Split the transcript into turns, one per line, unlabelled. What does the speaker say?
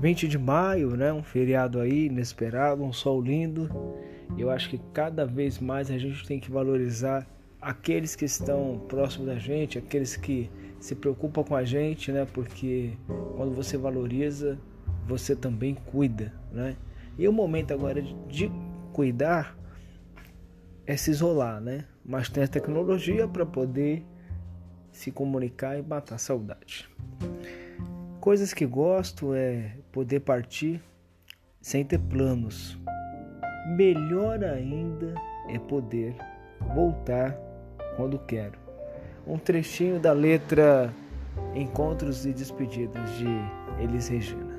20 de maio, né? Um feriado aí inesperado, um sol lindo. Eu acho que cada vez mais a gente tem que valorizar aqueles que estão próximos da gente, aqueles que se preocupam com a gente, né? Porque quando você valoriza, você também cuida, né? E o momento agora de cuidar é se isolar, né? Mas tem a tecnologia para poder se comunicar e matar a saudade. Coisas que gosto é poder partir sem ter planos. Melhor ainda é poder voltar quando quero. Um trechinho da letra Encontros e Despedidas de Elis Regina.